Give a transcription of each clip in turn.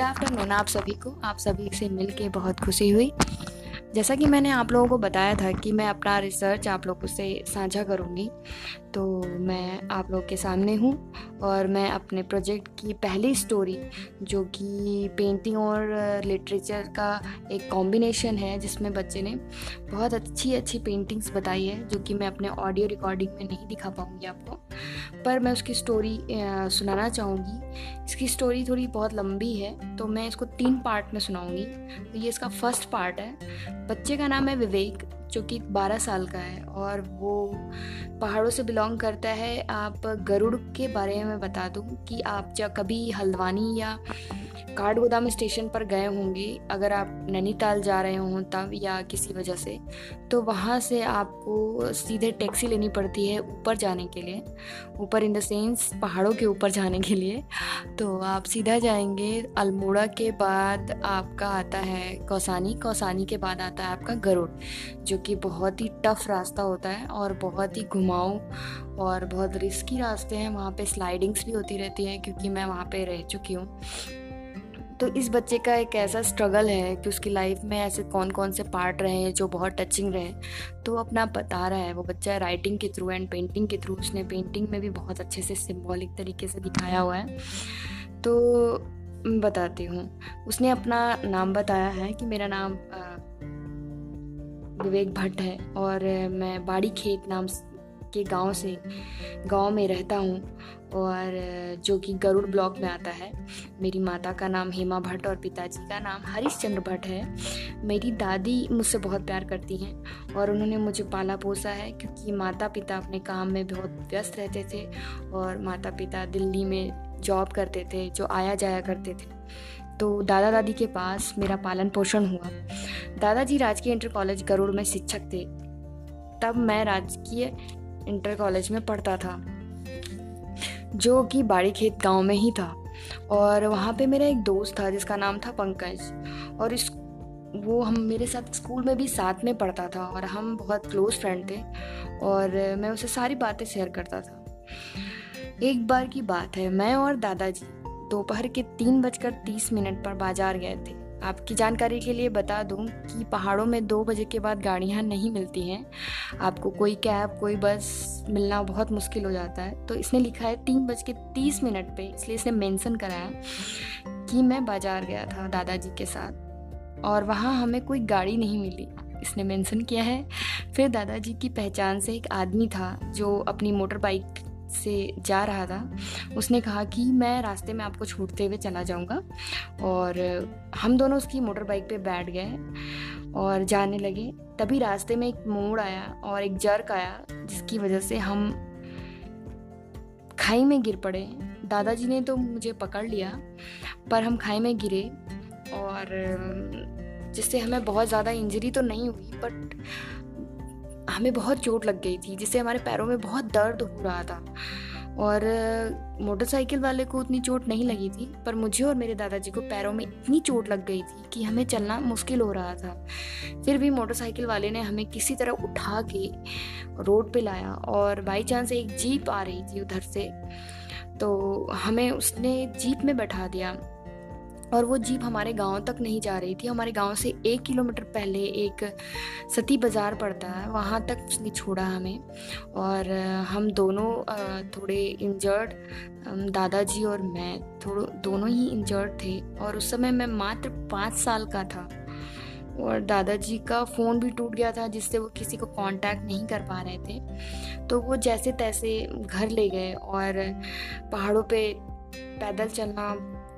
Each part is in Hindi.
गुड आफ्टरनून आप सभी को। आप सभी से मिलके बहुत खुशी हुई। जैसा कि मैंने आप लोगों को बताया था कि मैं अपना रिसर्च आप लोगों से साझा करूँगी तो मैं आप लोग के सामने हूँ और मैं अपने प्रोजेक्ट की पहली स्टोरी जो कि पेंटिंग और लिटरेचर का एक कॉम्बिनेशन है, जिसमें बच्चे ने बहुत अच्छी अच्छी पेंटिंग्स बताई है, जो कि मैं अपने ऑडियो रिकॉर्डिंग में नहीं दिखा पाऊँगी आपको। पर मैं उसकी स्टोरी सुनाना चाहूँगी। इसकी स्टोरी थोड़ी बहुत लंबी है तो मैं इसको तीन पार्ट में सुनाऊँगी। तो ये इसका फ़र्स्ट पार्ट है। बच्चे का नाम है विवेक, जो कि 12 साल का है, और वो पहाड़ों से बिलोंग करता है। आप गरुड़ के बारे में बता दूँ कि आप जब कभी हल्द्वानी या काठ गोदाम स्टेशन पर गए होंगे, अगर आप नैनीताल जा रहे हों तब या किसी वजह से तो वहाँ से आपको सीधे टैक्सी लेनी पड़ती है ऊपर जाने के लिए, ऊपर इन द सेंस पहाड़ों के ऊपर जाने के लिए। तो आप सीधा जाएँगे, अल्मोड़ा के बाद आपका आता है कौसानी कौसानी के बाद आता है आपका गरुड़, जो कि बहुत ही टफ रास्ता होता है और बहुत ही घुमाऊ और बहुत रिस्की रास्ते हैं, वहाँ पे स्लाइडिंग्स भी होती रहती है, क्योंकि मैं वहाँ पे रह चुकी हूँ। तो इस बच्चे का एक ऐसा स्ट्रगल है कि उसकी लाइफ में ऐसे कौन कौन से पार्ट रहे हैं जो बहुत टचिंग रहे तो अपना बता रहा है, वो बच्चा राइटिंग के थ्रू एंड पेंटिंग के थ्रू उसने पेंटिंग में भी बहुत अच्छे से सिम्बॉलिक तरीके से दिखाया हुआ है। तो बताती हूँ, उसने अपना नाम बताया है कि मेरा नाम विवेक भट्ट है और मैं बाड़ी खेत नाम के गाँव से, गाँव में रहता हूँ और जो कि गरुड़ ब्लॉक में आता है। मेरी माता का नाम हेमा भट्ट और पिताजी का नाम हरीश चंद्र भट्ट है। मेरी दादी मुझसे बहुत प्यार करती हैं और उन्होंने मुझे पाला पोसा है क्योंकि माता पिता अपने काम में बहुत व्यस्त रहते थे और माता पिता दिल्ली में जॉब करते थे, जो आया जाया करते थे। तो दादा दादी के पास मेरा पालन पोषण हुआ। दादाजी राजकीय इंटर कॉलेज गरुड़ में शिक्षक थे। तब मैं राजकीय इंटर कॉलेज में पढ़ता था, जो कि बाड़ी खेत गाँव में ही था। और वहाँ पे मेरा एक दोस्त था, जिसका नाम था पंकज, और इस, वो हम, मेरे साथ स्कूल में भी साथ में पढ़ता था, और हम बहुत क्लोज फ्रेंड थे, और मैं उसे सारी बातें शेयर करता था। एक बार की बात है, मैं और दादाजी दोपहर के तीन बजकर तीस मिनट पर बाज़ार गए थे। आपकी जानकारी के लिए बता दूँ कि पहाड़ों में दो बजे के बाद गाड़ियाँ नहीं मिलती हैं। आपको कोई कैब, कोई बस मिलना बहुत मुश्किल हो जाता है। तो इसने लिखा है तीन बज के तीस मिनट पर इसलिए इसने मेंशन कराया कि मैं बाज़ार गया था दादाजी के साथ और वहाँ हमें कोई गाड़ी नहीं मिली। इसने मेंशन किया है। फिर दादाजी की पहचान से एक आदमी था जो अपनी मोटर बाइक से जा रहा था। उसने कहा कि मैं रास्ते में आपको छूटते हुए चला जाऊँगा और हम दोनों उसकी मोटर बाइक पे बैठ गए और जाने लगे। तभी रास्ते में एक मोड़ आया और एक जर्क आया, जिसकी वजह से हम खाई में गिर पड़े। दादाजी ने तो मुझे पकड़ लिया, पर हम खाई में गिरे और जिससे हमें बहुत ज़्यादा इंजरी तो नहीं हुई बट हमें बहुत चोट लग गई थी, जिससे हमारे पैरों में बहुत दर्द हो रहा था। और मोटरसाइकिल वाले को उतनी चोट नहीं लगी थी, पर मुझे और मेरे दादाजी को पैरों में इतनी चोट लग गई थी कि हमें चलना मुश्किल हो रहा था। फिर भी मोटरसाइकिल वाले ने हमें किसी तरह उठा के रोड पे लाया और बाई चांस एक जीप आ रही थी उधर से। तो हमें उसने जीप में बैठा दिया। और वो जीप हमारे गाँव तक नहीं जा रही थी। हमारे गाँव से एक किलोमीटर पहले एक सती बाज़ार पड़ता है, वहाँ तक उसने छोड़ा हमें। और हम दोनों थोड़े इंजर्ड दादाजी और मैं, थोड़ो, दोनों ही इंजर्ड थे। और उस समय मैं मात्र पाँच साल का था। और दादाजी का फ़ोन भी टूट गया था, जिससे वो किसी को कांटेक्ट नहीं कर पा रहे थे। तो वो जैसे तैसे घर ले गए और पहाड़ों पे पैदल चलना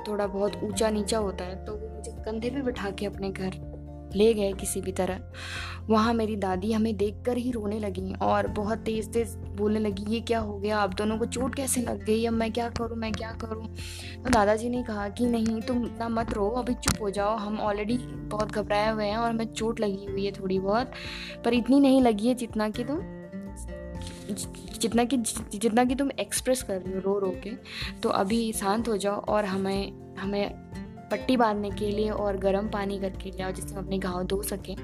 थोड़ा बहुत ऊँचा नीचा होता है तो वो मुझे कंधे पे बिठा के अपने घर ले गए किसी भी तरह। वहाँ मेरी दादी हमें देखकर ही रोने लगी और बहुत तेज़ तेज़ बोलने लगी, ये क्या हो गया? आप दोनों को चोट कैसे लग गई? अब मैं क्या करूँ? मैं क्या करूँ? तो दादाजी ने कहा कि, नहीं, तुम इतना मत रो, अभी चुप हो जाओ। हम ऑलरेडी बहुत घबराए हुए हैं और हमें चोट लगी हुई है थोड़ी बहुत, पर इतनी नहीं लगी है जितना कि तुम जितना कि जितना कि तुम एक्सप्रेस कर रहे हो रो रो के तो अभी शांत हो जाओ और हमें हमें पट्टी बांधने के लिए और गर्म पानी करके ले आओ जिससे हम अपने घाव धो सकें।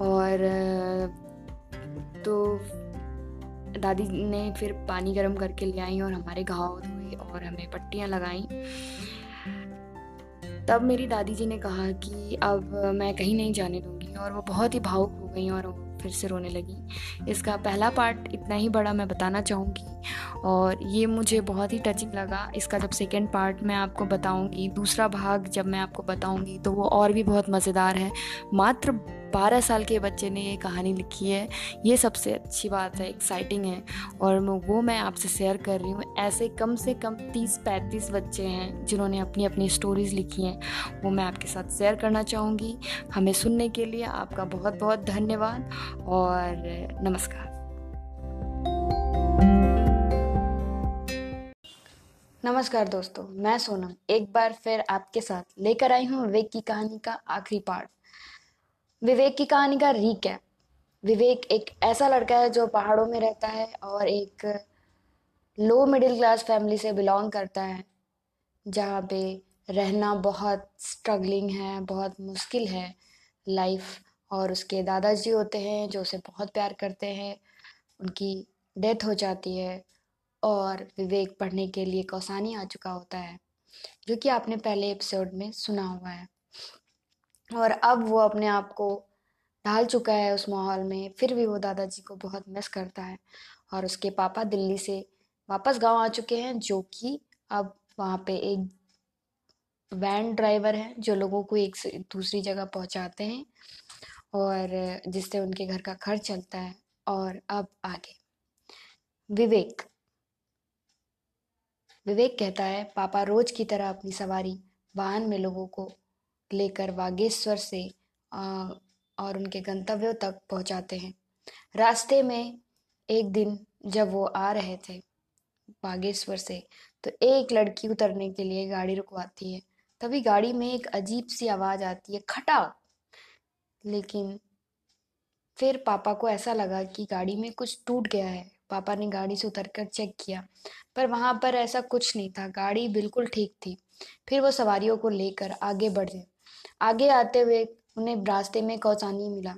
और तो दादी ने फिर पानी गर्म करके ले आई और हमारे घाव धोए और हमें पट्टियाँ लगाई। तब मेरी दादी जी ने कहा कि अब मैं कहीं नहीं जाने दूँगी और वो बहुत ही भावुक हो गई और फिर से रोने लगी। इसका पहला पार्ट इतना ही बड़ा मैं बताना चाहूँगी और ये मुझे बहुत ही टचिंग लगा। इसका जब सेकेंड पार्ट मैं आपको बताऊँगी, दूसरा भाग जब मैं आपको बताऊँगी तो वो और भी बहुत मज़ेदार है। मात्र बारह साल के बच्चे ने ये कहानी लिखी है। ये सबसे अच्छी बात है एक्साइटिंग है। और वो मैं आपसे शेयर कर रही हूँ। ऐसे कम से कम तीस, पैंतीस बच्चे हैं जिन्होंने अपनी अपनी स्टोरीज़ लिखी हैं। वो मैं आपके साथ शेयर करना चाहूँगी। हमें सुनने के लिए आपका बहुत बहुत धन्यवाद और नमस्कार। नमस्कार दोस्तों, मैं सोनम एक बार फिर आपके साथ लेकर आई हूँ विवेक की कहानी का आखिरी पार्ट विवेक की कहानी का रीक है। विवेक एक ऐसा लड़का है जो पहाड़ों में रहता है और एक लो मिडिल क्लास फैमिली से बिलोंग करता है, जहाँ पे रहना बहुत स्ट्रगलिंग है, बहुत मुश्किल है लाइफ और उसके दादाजी होते हैं जो उसे बहुत प्यार करते हैं, उनकी डेथ हो जाती है और विवेक पढ़ने के लिए कौसानी आ चुका होता है, जो कि आपने पहले एपिसोड में सुना हुआ है। और अब वो अपने आप को ढाल चुका है उस माहौल में। फिर भी वो दादाजी को बहुत मिस करता है और उसके पापा दिल्ली से वापस गाँव आ चुके हैं, जो कि अब वहाँ पे एक वैन ड्राइवर है, जो लोगों को एक से दूसरी जगह पहुँचाते हैं और जिससे उनके घर का खर्च चलता है और अब आगे। विवेक। विवेक कहता है, पापा रोज की तरह अपनी सवारी वाहन में लोगों को लेकर बागेश्वर से और उनके गंतव्यों तक पहुंचाते हैं। रास्ते में एक दिन जब वो आ रहे थे बागेश्वर से तो एक लड़की उतरने के लिए गाड़ी रुकवाती है। तभी गाड़ी में एक अजीब सी आवाज़ आती है, खटा! लेकिन फिर पापा को ऐसा लगा कि गाड़ी में कुछ टूट गया है। पापा ने गाड़ी से उतर कर चेक किया, पर वहाँ पर ऐसा कुछ नहीं था। गाड़ी बिल्कुल ठीक थी। फिर वो सवारियों को लेकर आगे बढ़े। आगे आते हुए उन्हें रास्ते में कौसानी मिला।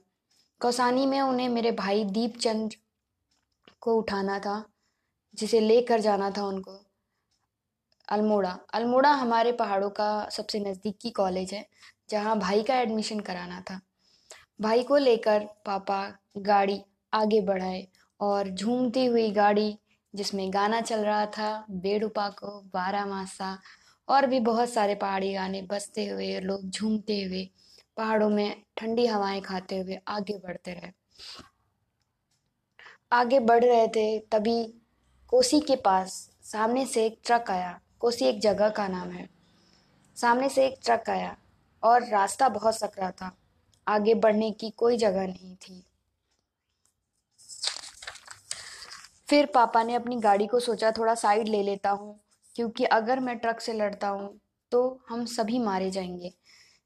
कौसानी में उन्हें मेरे भाई दीपचंद को उठाना था, जिसे लेकर जाना था उनको। अल्मोड़ा। अल्मोड़ा हमारे पहाड़ों का सबसे नज़दीकी कॉलेज है, जहाँ भाई का एडमिशन कराना था। भाई को लेकर पापा गाड़ी आगे बढ़ाए और झूमती हुई गाड़ी, जिसमें गाना चल रहा था, बेडुपा को बारह मासा और भी बहुत सारे पहाड़ी गाने बजते हुए, लोग झूमते हुए, पहाड़ों में ठंडी हवाएँ खाते हुए आगे बढ़ते रहे। आगे बढ़ रहे थे तभी कोसी के पास सामने से एक ट्रक आया। कोसी एक जगह का नाम है। सामने से एक ट्रक आया और रास्ता बहुत सकरा था। आगे बढ़ने की कोई जगह नहीं थी। फिर पापा ने अपनी गाड़ी को सोचा, थोड़ा साइड ले लेता हूँ। क्योंकि अगर मैं ट्रक से लड़ता हूँ तो हम सभी मारे जाएँगे।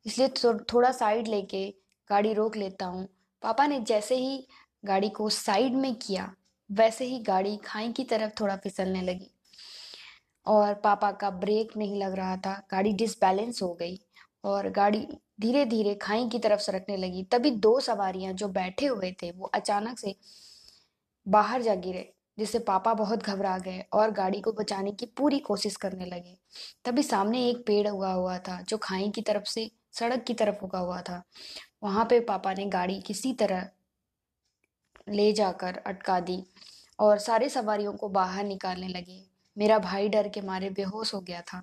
इसलिए थो, थोड़ा साइड लेके गाड़ी रोक लेता हूँ। पापा ने जैसे ही गाड़ी को साइड में किया वैसे ही गाड़ी खाई की तरफ़ थोड़ा फिसलने लगी। और पापा का ब्रेक नहीं लग रहा था गाड़ी डिसबैलेंस हो गई और गाड़ी धीरे धीरे खाई की तरफ़ सरकने लगी। तभी दो सवारियाँ जो बैठे हुए थे वो अचानक से बाहर जा गिरे। जिससे पापा बहुत घबरा गए और गाड़ी को बचाने की पूरी कोशिश करने लगे। तभी सामने एक पेड़ उगा हुआ था, जो खाई की तरफ़ से, सड़क की तरफ़ उगा हुआ था। वहाँ पे पापा ने गाड़ी किसी तरह ले जाकर अटका दी और सारे सवारियों को बाहर निकालने लगे। मेरा भाई डर के मारे बेहोश हो गया था।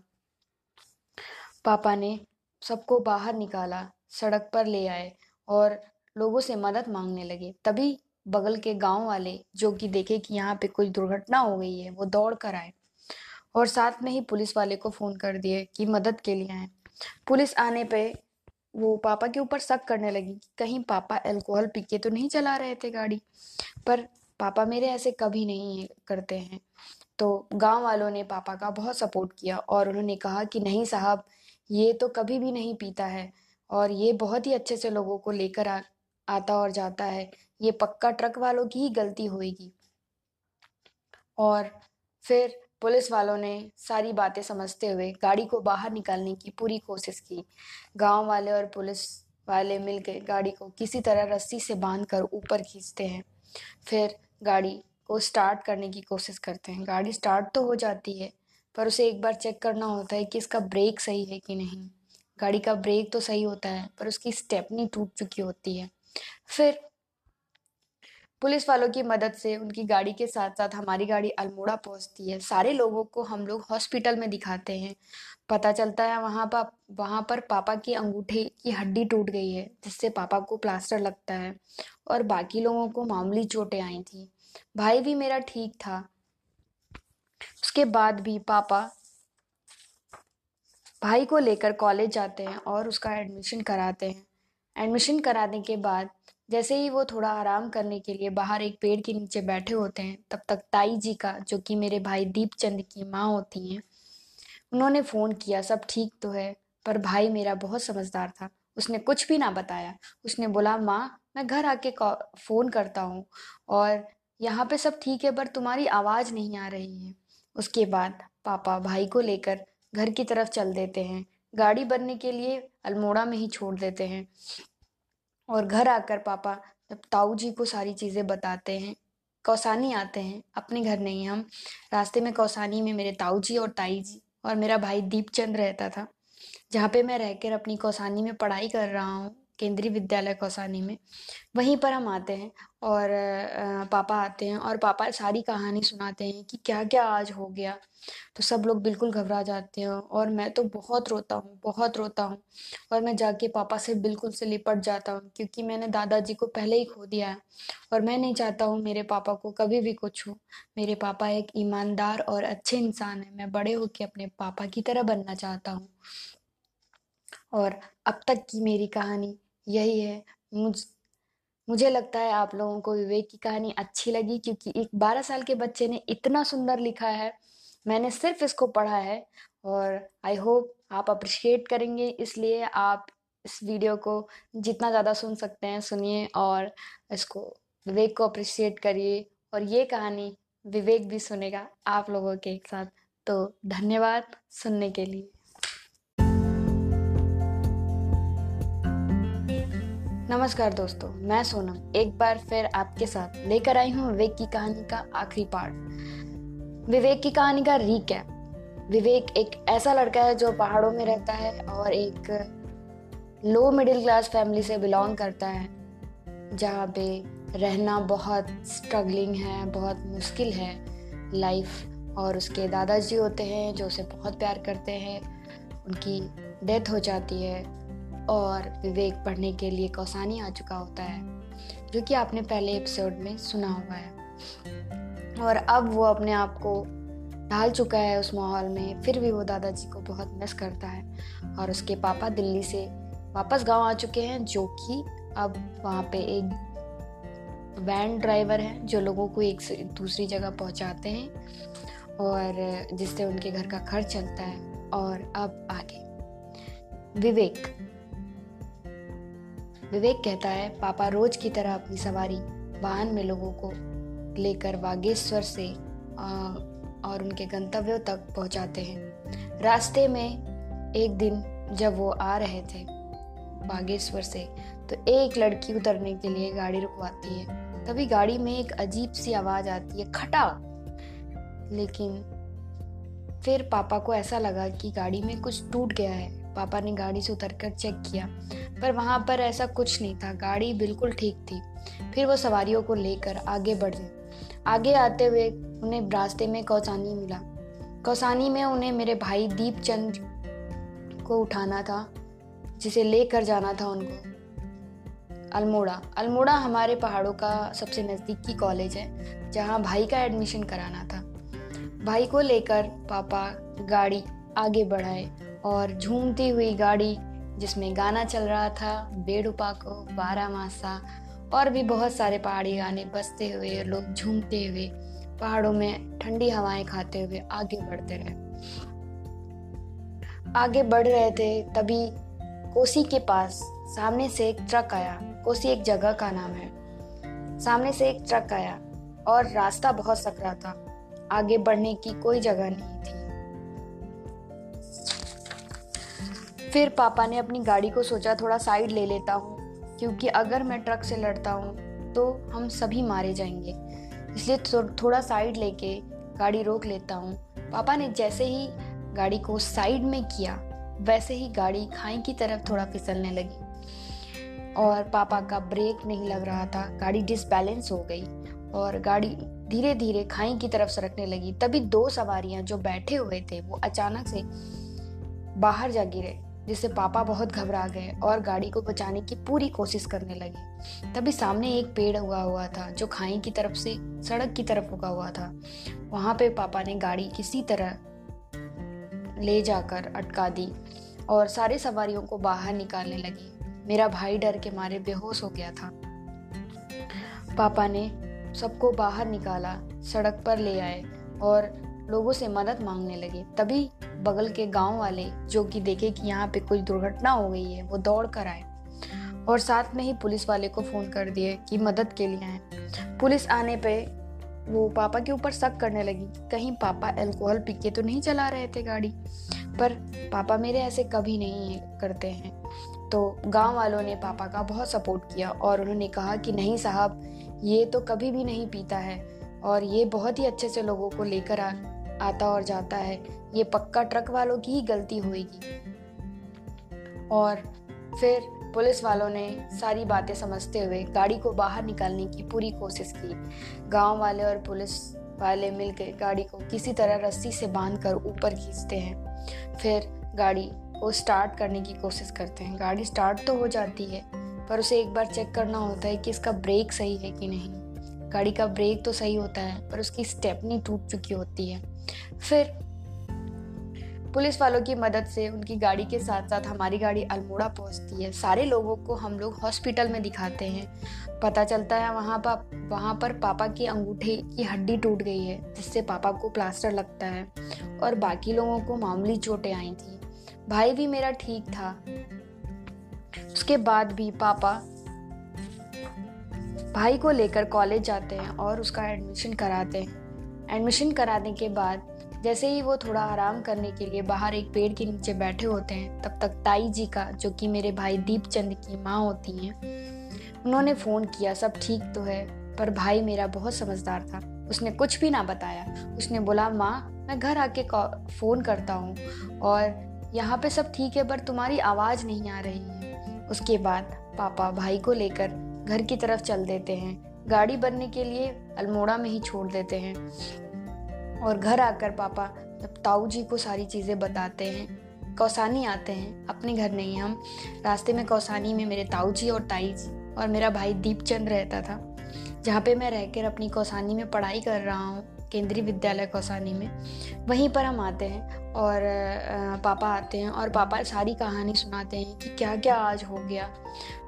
पापा ने सबको बाहर निकाला, सड़क पर ले आए और लोगों से मदद मांगने लगे। तभी बगल के गाँव वाले जो कि देखे कि यहाँ पे कोई दुर्घटना हो गई है वो दौड़ कर आए और साथ में ही पुलिस वाले को फ़ोन कर दिए कि मदद के लिए आए। पुलिस आने पे वो पापा के ऊपर शक करने लगी कि कहीं पापा अल्कोहल पी के तो नहीं चला रहे थे गाड़ी पर पापा मेरे ऐसे कभी नहीं करते हैं। तो गाँव वालों ने पापा का बहुत सपोर्ट किया और उन्होंने कहा कि नहीं साहब ये तो कभी भी नहीं पीता है और ये बहुत ही अच्छे से लोगों को लेकर आ, आता और जाता है। ये पक्का ट्रक वालों की ही गलती होगी और फिर पुलिस वालों ने सारी बातें समझते हुए गाड़ी को बाहर निकालने की पूरी कोशिश की। गाँव वाले और पुलिस वाले मिलकर गाड़ी को किसी तरह रस्सी से बांधकर ऊपर खींचते हैं। फिर गाड़ी को स्टार्ट करने की कोशिश करते हैं। गाड़ी स्टार्ट तो हो जाती है, पर उसे एक बार चेक करना होता है कि इसका ब्रेक सही है कि नहीं। गाड़ी का ब्रेक तो सही होता है, पर उसकी स्टेपनी टूट चुकी होती है। फिर पुलिस वालों की मदद से उनकी गाड़ी के साथ साथ हमारी गाड़ी अल्मोड़ा पहुँचती है। सारे लोगों को हम लोग हॉस्पिटल में दिखाते हैं। पता चलता है वहाँ पर वहाँ पर पापा की अंगूठे की हड्डी टूट गई है, जिससे पापा को प्लास्टर लगता है और बाकी लोगों को मामूली चोटें आई थी। भाई भी मेरा ठीक था। उसके बाद भी पापा भाई को लेकर कॉलेज जाते हैं और उसका एडमिशन कराते हैं। एडमिशन कराने के बाद जैसे ही वो थोड़ा आराम करने के लिए बाहर एक पेड़ के नीचे बैठे होते हैं, तब तक ताई जी का, जो कि मेरे भाई दीपचंद की माँ होती हैं, उन्होंने फ़ोन किया, सब ठीक तो है, पर भाई मेरा बहुत समझदार था, उसने कुछ भी ना बताया, उसने बोला, माँ, मैं घर आके फ़ोन करता हूँ, और यहाँ पे सब ठीक है, पर तुम्हारी आवाज़ नहीं आ रही है। उसके बाद पापा भाई को लेकर घर की तरफ़ चल देते हैं, गाड़ी बनने के लिए अल्मोड़ा में ही छोड़ देते हैं। और घर आकर पापा जब ताऊ जी को सारी चीज़ें बताते हैं, कौसानी आते हैं, अपने घर नहीं, हम रास्ते में कौसानी में मेरे ताऊ जी और ताई जी और मेरा भाई दीपचंद रहता था, जहाँ पे मैं रहकर अपनी कौसानी में पढ़ाई कर रहा हूँ। केंद्रीय विद्यालय कौसानी में। वहीं पर हम आते हैं और पापा आते हैं और पापा सारी कहानी सुनाते हैं कि क्या क्या आज हो गया। तो सब लोग बिल्कुल घबरा जाते हैं और मैं तो बहुत रोता हूँ, बहुत रोता हूँ और मैं जाके पापा से बिल्कुल से लिपट जाता हूँ क्योंकि मैंने दादाजी को पहले ही खो दिया है और मैं नहीं चाहता हूँ मेरे पापा को कभी भी कुछ हो। मेरे पापा एक ईमानदार और अच्छे इंसान है। मैं बड़े होकर अपने पापा की तरह बनना चाहता हूँ। और अब तक की मेरी कहानी यही है। मुझ, मुझे लगता है आप लोगों को विवेक की कहानी अच्छी लगी क्योंकि एक बारह साल के बच्चे ने इतना सुंदर लिखा है। मैंने सिर्फ़ इसको पढ़ा है और आई होप आप अप्रिशिएट करेंगे, इसलिए आप इस वीडियो को जितना ज़्यादा सुन सकते हैं, सुनिए और इसको, विवेक को अप्रिशिएट करिए और ये कहानी विवेक भी सुनेगा आप लोगों के साथ। तो धन्यवाद सुनने के लिए। नमस्कार दोस्तों, मैं सोनम, एक बार फिर आपके साथ लेकर आई हूँ विवेक की कहानी का आखिरी पार्ट विवेक की कहानी का रीकैप विवेक एक ऐसा लड़का है जो पहाड़ों में रहता है और एक लो मिडिल क्लास फैमिली से बिलोंग करता है, जहाँ पे रहना बहुत स्ट्रगलिंग है, बहुत मुश्किल है लाइफ और उसके दादाजी होते हैं जो उसे बहुत प्यार करते हैं, उनकी डेथ हो जाती है। और विवेक पढ़ने के लिए कौसानी आ चुका होता है, जो कि आपने पहले एपिसोड में सुना हुआ है। और अब वो अपने आप को ढाल चुका है उस माहौल में, फिर भी वो दादाजी को बहुत मिस करता है और उसके पापा दिल्ली से वापस गाँव आ चुके हैं, जो कि अब वहाँ पे एक वैन ड्राइवर है, जो लोगों को एक से दूसरी जगह पहुँचाते हैं और जिससे उनके घर का खर्च चलता है। और अब आगे। विवेक विवेक कहता है, पापा रोज की तरह अपनी सवारी वाहन में लोगों को लेकर बागेश्वर से और उनके गंतव्यों तक पहुंचाते हैं। रास्ते में एक दिन जब वो आ रहे थे बागेश्वर से तो एक लड़की उतरने के लिए गाड़ी रुकवाती है। तभी गाड़ी में एक अजीब सी आवाज़ आती है, खटा! लेकिन फिर पापा को ऐसा लगा कि गाड़ी में कुछ टूट गया है। पापा ने गाड़ी से उतर कर चेक किया, पर वहाँ पर ऐसा कुछ नहीं था। गाड़ी बिल्कुल ठीक थी। फिर वो सवारियों को लेकर आगे बढ़। बढ़े आगे आते हुए उन्हें रास्ते में कौसानी मिला। कौसानी में उन्हें मेरे भाई दीपचंद को उठाना था, जिसे लेकर जाना था उनको। अल्मोड़ा। अल्मोड़ा हमारे पहाड़ों का सबसे नज़दीकी कॉलेज है, जहाँ भाई का एडमिशन कराना था। भाई को लेकर पापा गाड़ी आगे बढ़ाए। और झूमती हुई गाड़ी जिसमें गाना चल रहा था, बेडुपा को, बारह मासा और भी बहुत सारे पहाड़ी गाने बजते हुए लोग झूमते हुए पहाड़ों में ठंडी हवाएँ खाते हुए आगे बढ़ते रहे। आगे बढ़ रहे थे तभी कोसी के पास सामने से एक ट्रक आया। कोसी एक जगह का नाम है। सामने से एक ट्रक आया और रास्ता बहुत सकरा था। आगे बढ़ने की कोई जगह नहीं थी। फिर पापा ने अपनी गाड़ी को सोचा थोड़ा साइड ले लेता हूँ क्योंकि अगर मैं ट्रक से लड़ता हूँ तो हम सभी मारे जाएँगे। इसलिए थो, थोड़ा साइड लेके गाड़ी रोक लेता हूँ। पापा ने जैसे ही गाड़ी को साइड में किया वैसे ही गाड़ी खाई की तरफ़ थोड़ा फिसलने लगी। और पापा का ब्रेक नहीं लग रहा था गाड़ी डिसबैलेंस हो गई और गाड़ी धीरे धीरे खाई की तरफ़ सरकने लगी। तभी दो सवारियाँ जो बैठे हुए थे वो अचानक से बाहर जा गिरे। जिससे पापा बहुत घबरा गए और गाड़ी को बचाने की पूरी कोशिश करने लगे। तभी सामने एक पेड़ उगा हुआ था, जो खाई की तरफ़ से, सड़क की तरफ़ उगा हुआ था। वहाँ पे पापा ने गाड़ी किसी तरह ले जाकर अटका दी और सारे सवारियों को बाहर निकालने लगी। मेरा भाई डर के मारे बेहोश हो गया था। पापा ने सबको बाहर निकाला, सड़क पर ले आए और लोगों से मदद मांगने लगे। तभी बगल के गाँव वाले जो कि देखे कि यहाँ पे कुछ दुर्घटना हो गई है वो दौड़ कर आए। और साथ में ही पुलिस वाले को फ़ोन कर दिए कि मदद के लिए आए। पुलिस आने पे वो पापा के ऊपर शक करने लगी। कहीं पापा अल्कोहल पी के तो नहीं चला रहे थे गाड़ी? पर पापा मेरे ऐसे कभी नहीं करते हैं। तो गाँव वालों ने पापा का बहुत सपोर्ट किया और उन्होंने कहा कि नहीं साहब ये तो कभी भी नहीं पीता है। और ये बहुत ही अच्छे से लोगों को लेकर आ, आता और जाता है। ये पक्का ट्रक वालों की ही गलती होगी और फिर पुलिस वालों ने सारी बातें समझते हुए गाड़ी को बाहर निकालने की पूरी कोशिश की। गाँव वाले और पुलिस वाले मिलकर गाड़ी को किसी तरह रस्सी से बांधकर ऊपर खींचते हैं। फिर गाड़ी को स्टार्ट करने की कोशिश करते हैं। गाड़ी स्टार्ट तो हो जाती है, पर उसे एक बार चेक करना होता है कि इसका ब्रेक सही है कि नहीं। गाड़ी का ब्रेक तो सही होता है, पर उसकी स्टेपनी टूट चुकी होती है। फिर पुलिस वालों की मदद से उनकी गाड़ी के साथ साथ हमारी गाड़ी अल्मोड़ा पहुँचती है। सारे लोगों को हम लोग हॉस्पिटल में दिखाते हैं। पता चलता है वहाँ पर वहाँ पर पापा की अंगूठे की हड्डी टूट गई है, जिससे पापा को प्लास्टर लगता है और बाकी लोगों को मामूली चोटें आई थी। भाई भी मेरा ठीक था। उसके बाद भी पापा भाई को लेकर कॉलेज जाते हैं और उसका एडमिशन कराते हैं। एडमिशन कराने के बाद, जैसे ही वो थोड़ा आराम करने के लिए बाहर एक पेड़ के नीचे बैठे होते हैं, तब तक ताई जी का, जो कि मेरे भाई दीपचंद की माँ होती हैं, उन्होंने फ़ोन किया, सब ठीक तो है, पर भाई मेरा बहुत समझदार था। उसने कुछ भी ना बताया। उसने बोला, माँ, मैं घर आके फ़ोन करता हूँ, और यहाँ पे सब ठीक है, पर तुम्हारी आवाज़ नहीं आ रही है। उसके बाद पापा भाई को लेकर घर की तरफ़ चल देते हैं। गाड़ी बनने के लिए अल्मोड़ा में ही छोड़ देते हैं। और घर आकर पापा जब ताऊ जी को सारी चीज़ें बताते हैं, कौसानी आते हैं, अपने घर नहीं, हम रास्ते में कौसानी में मेरे ताऊ जी और ताई जी और मेरा भाई दीपचंद रहता था, जहाँ पे मैं रहकर अपनी कौसानी में पढ़ाई कर रहा हूँ। केंद्रीय विद्यालय कौसानी में। वहीं पर हम आते हैं और पापा आते हैं और पापा सारी कहानी सुनाते हैं कि क्या क्या आज हो गया।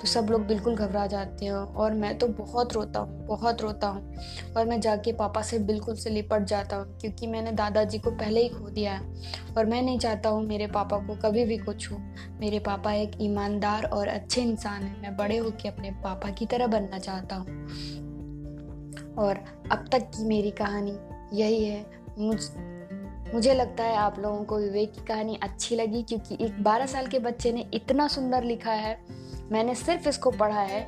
तो सब लोग बिल्कुल घबरा जाते हैं और मैं तो बहुत रोता हूँ, बहुत रोता हूँ। और मैं जाके पापा से बिल्कुल से लिपट जाता हूँ क्योंकि मैंने दादाजी को पहले ही खो दिया है। और मैं नहीं चाहता हूँ मेरे पापा को कभी भी कुछ हो मेरे पापा एक ईमानदार और अच्छे इंसान हैं। मैं बड़े होकर अपने पापा की तरह बनना चाहता हूँ। और अब तक की मेरी कहानी यही है। मुझ, मुझे लगता है आप लोगों को विवेक की कहानी अच्छी लगी क्योंकि एक बारह साल के बच्चे ने इतना सुंदर लिखा है। मैंने सिर्फ़ इसको पढ़ा है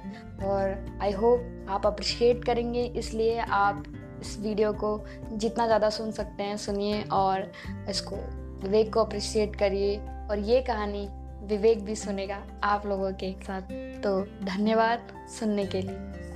और आई होप आप अप्रिशिएट करेंगे, इसलिए आप इस वीडियो को जितना ज़्यादा सुन सकते हैं, सुनिए और इसको, विवेक को अप्रिशिएट करिए और ये कहानी विवेक भी सुनेगा आप लोगों के साथ। तो धन्यवाद सुनने के लिए।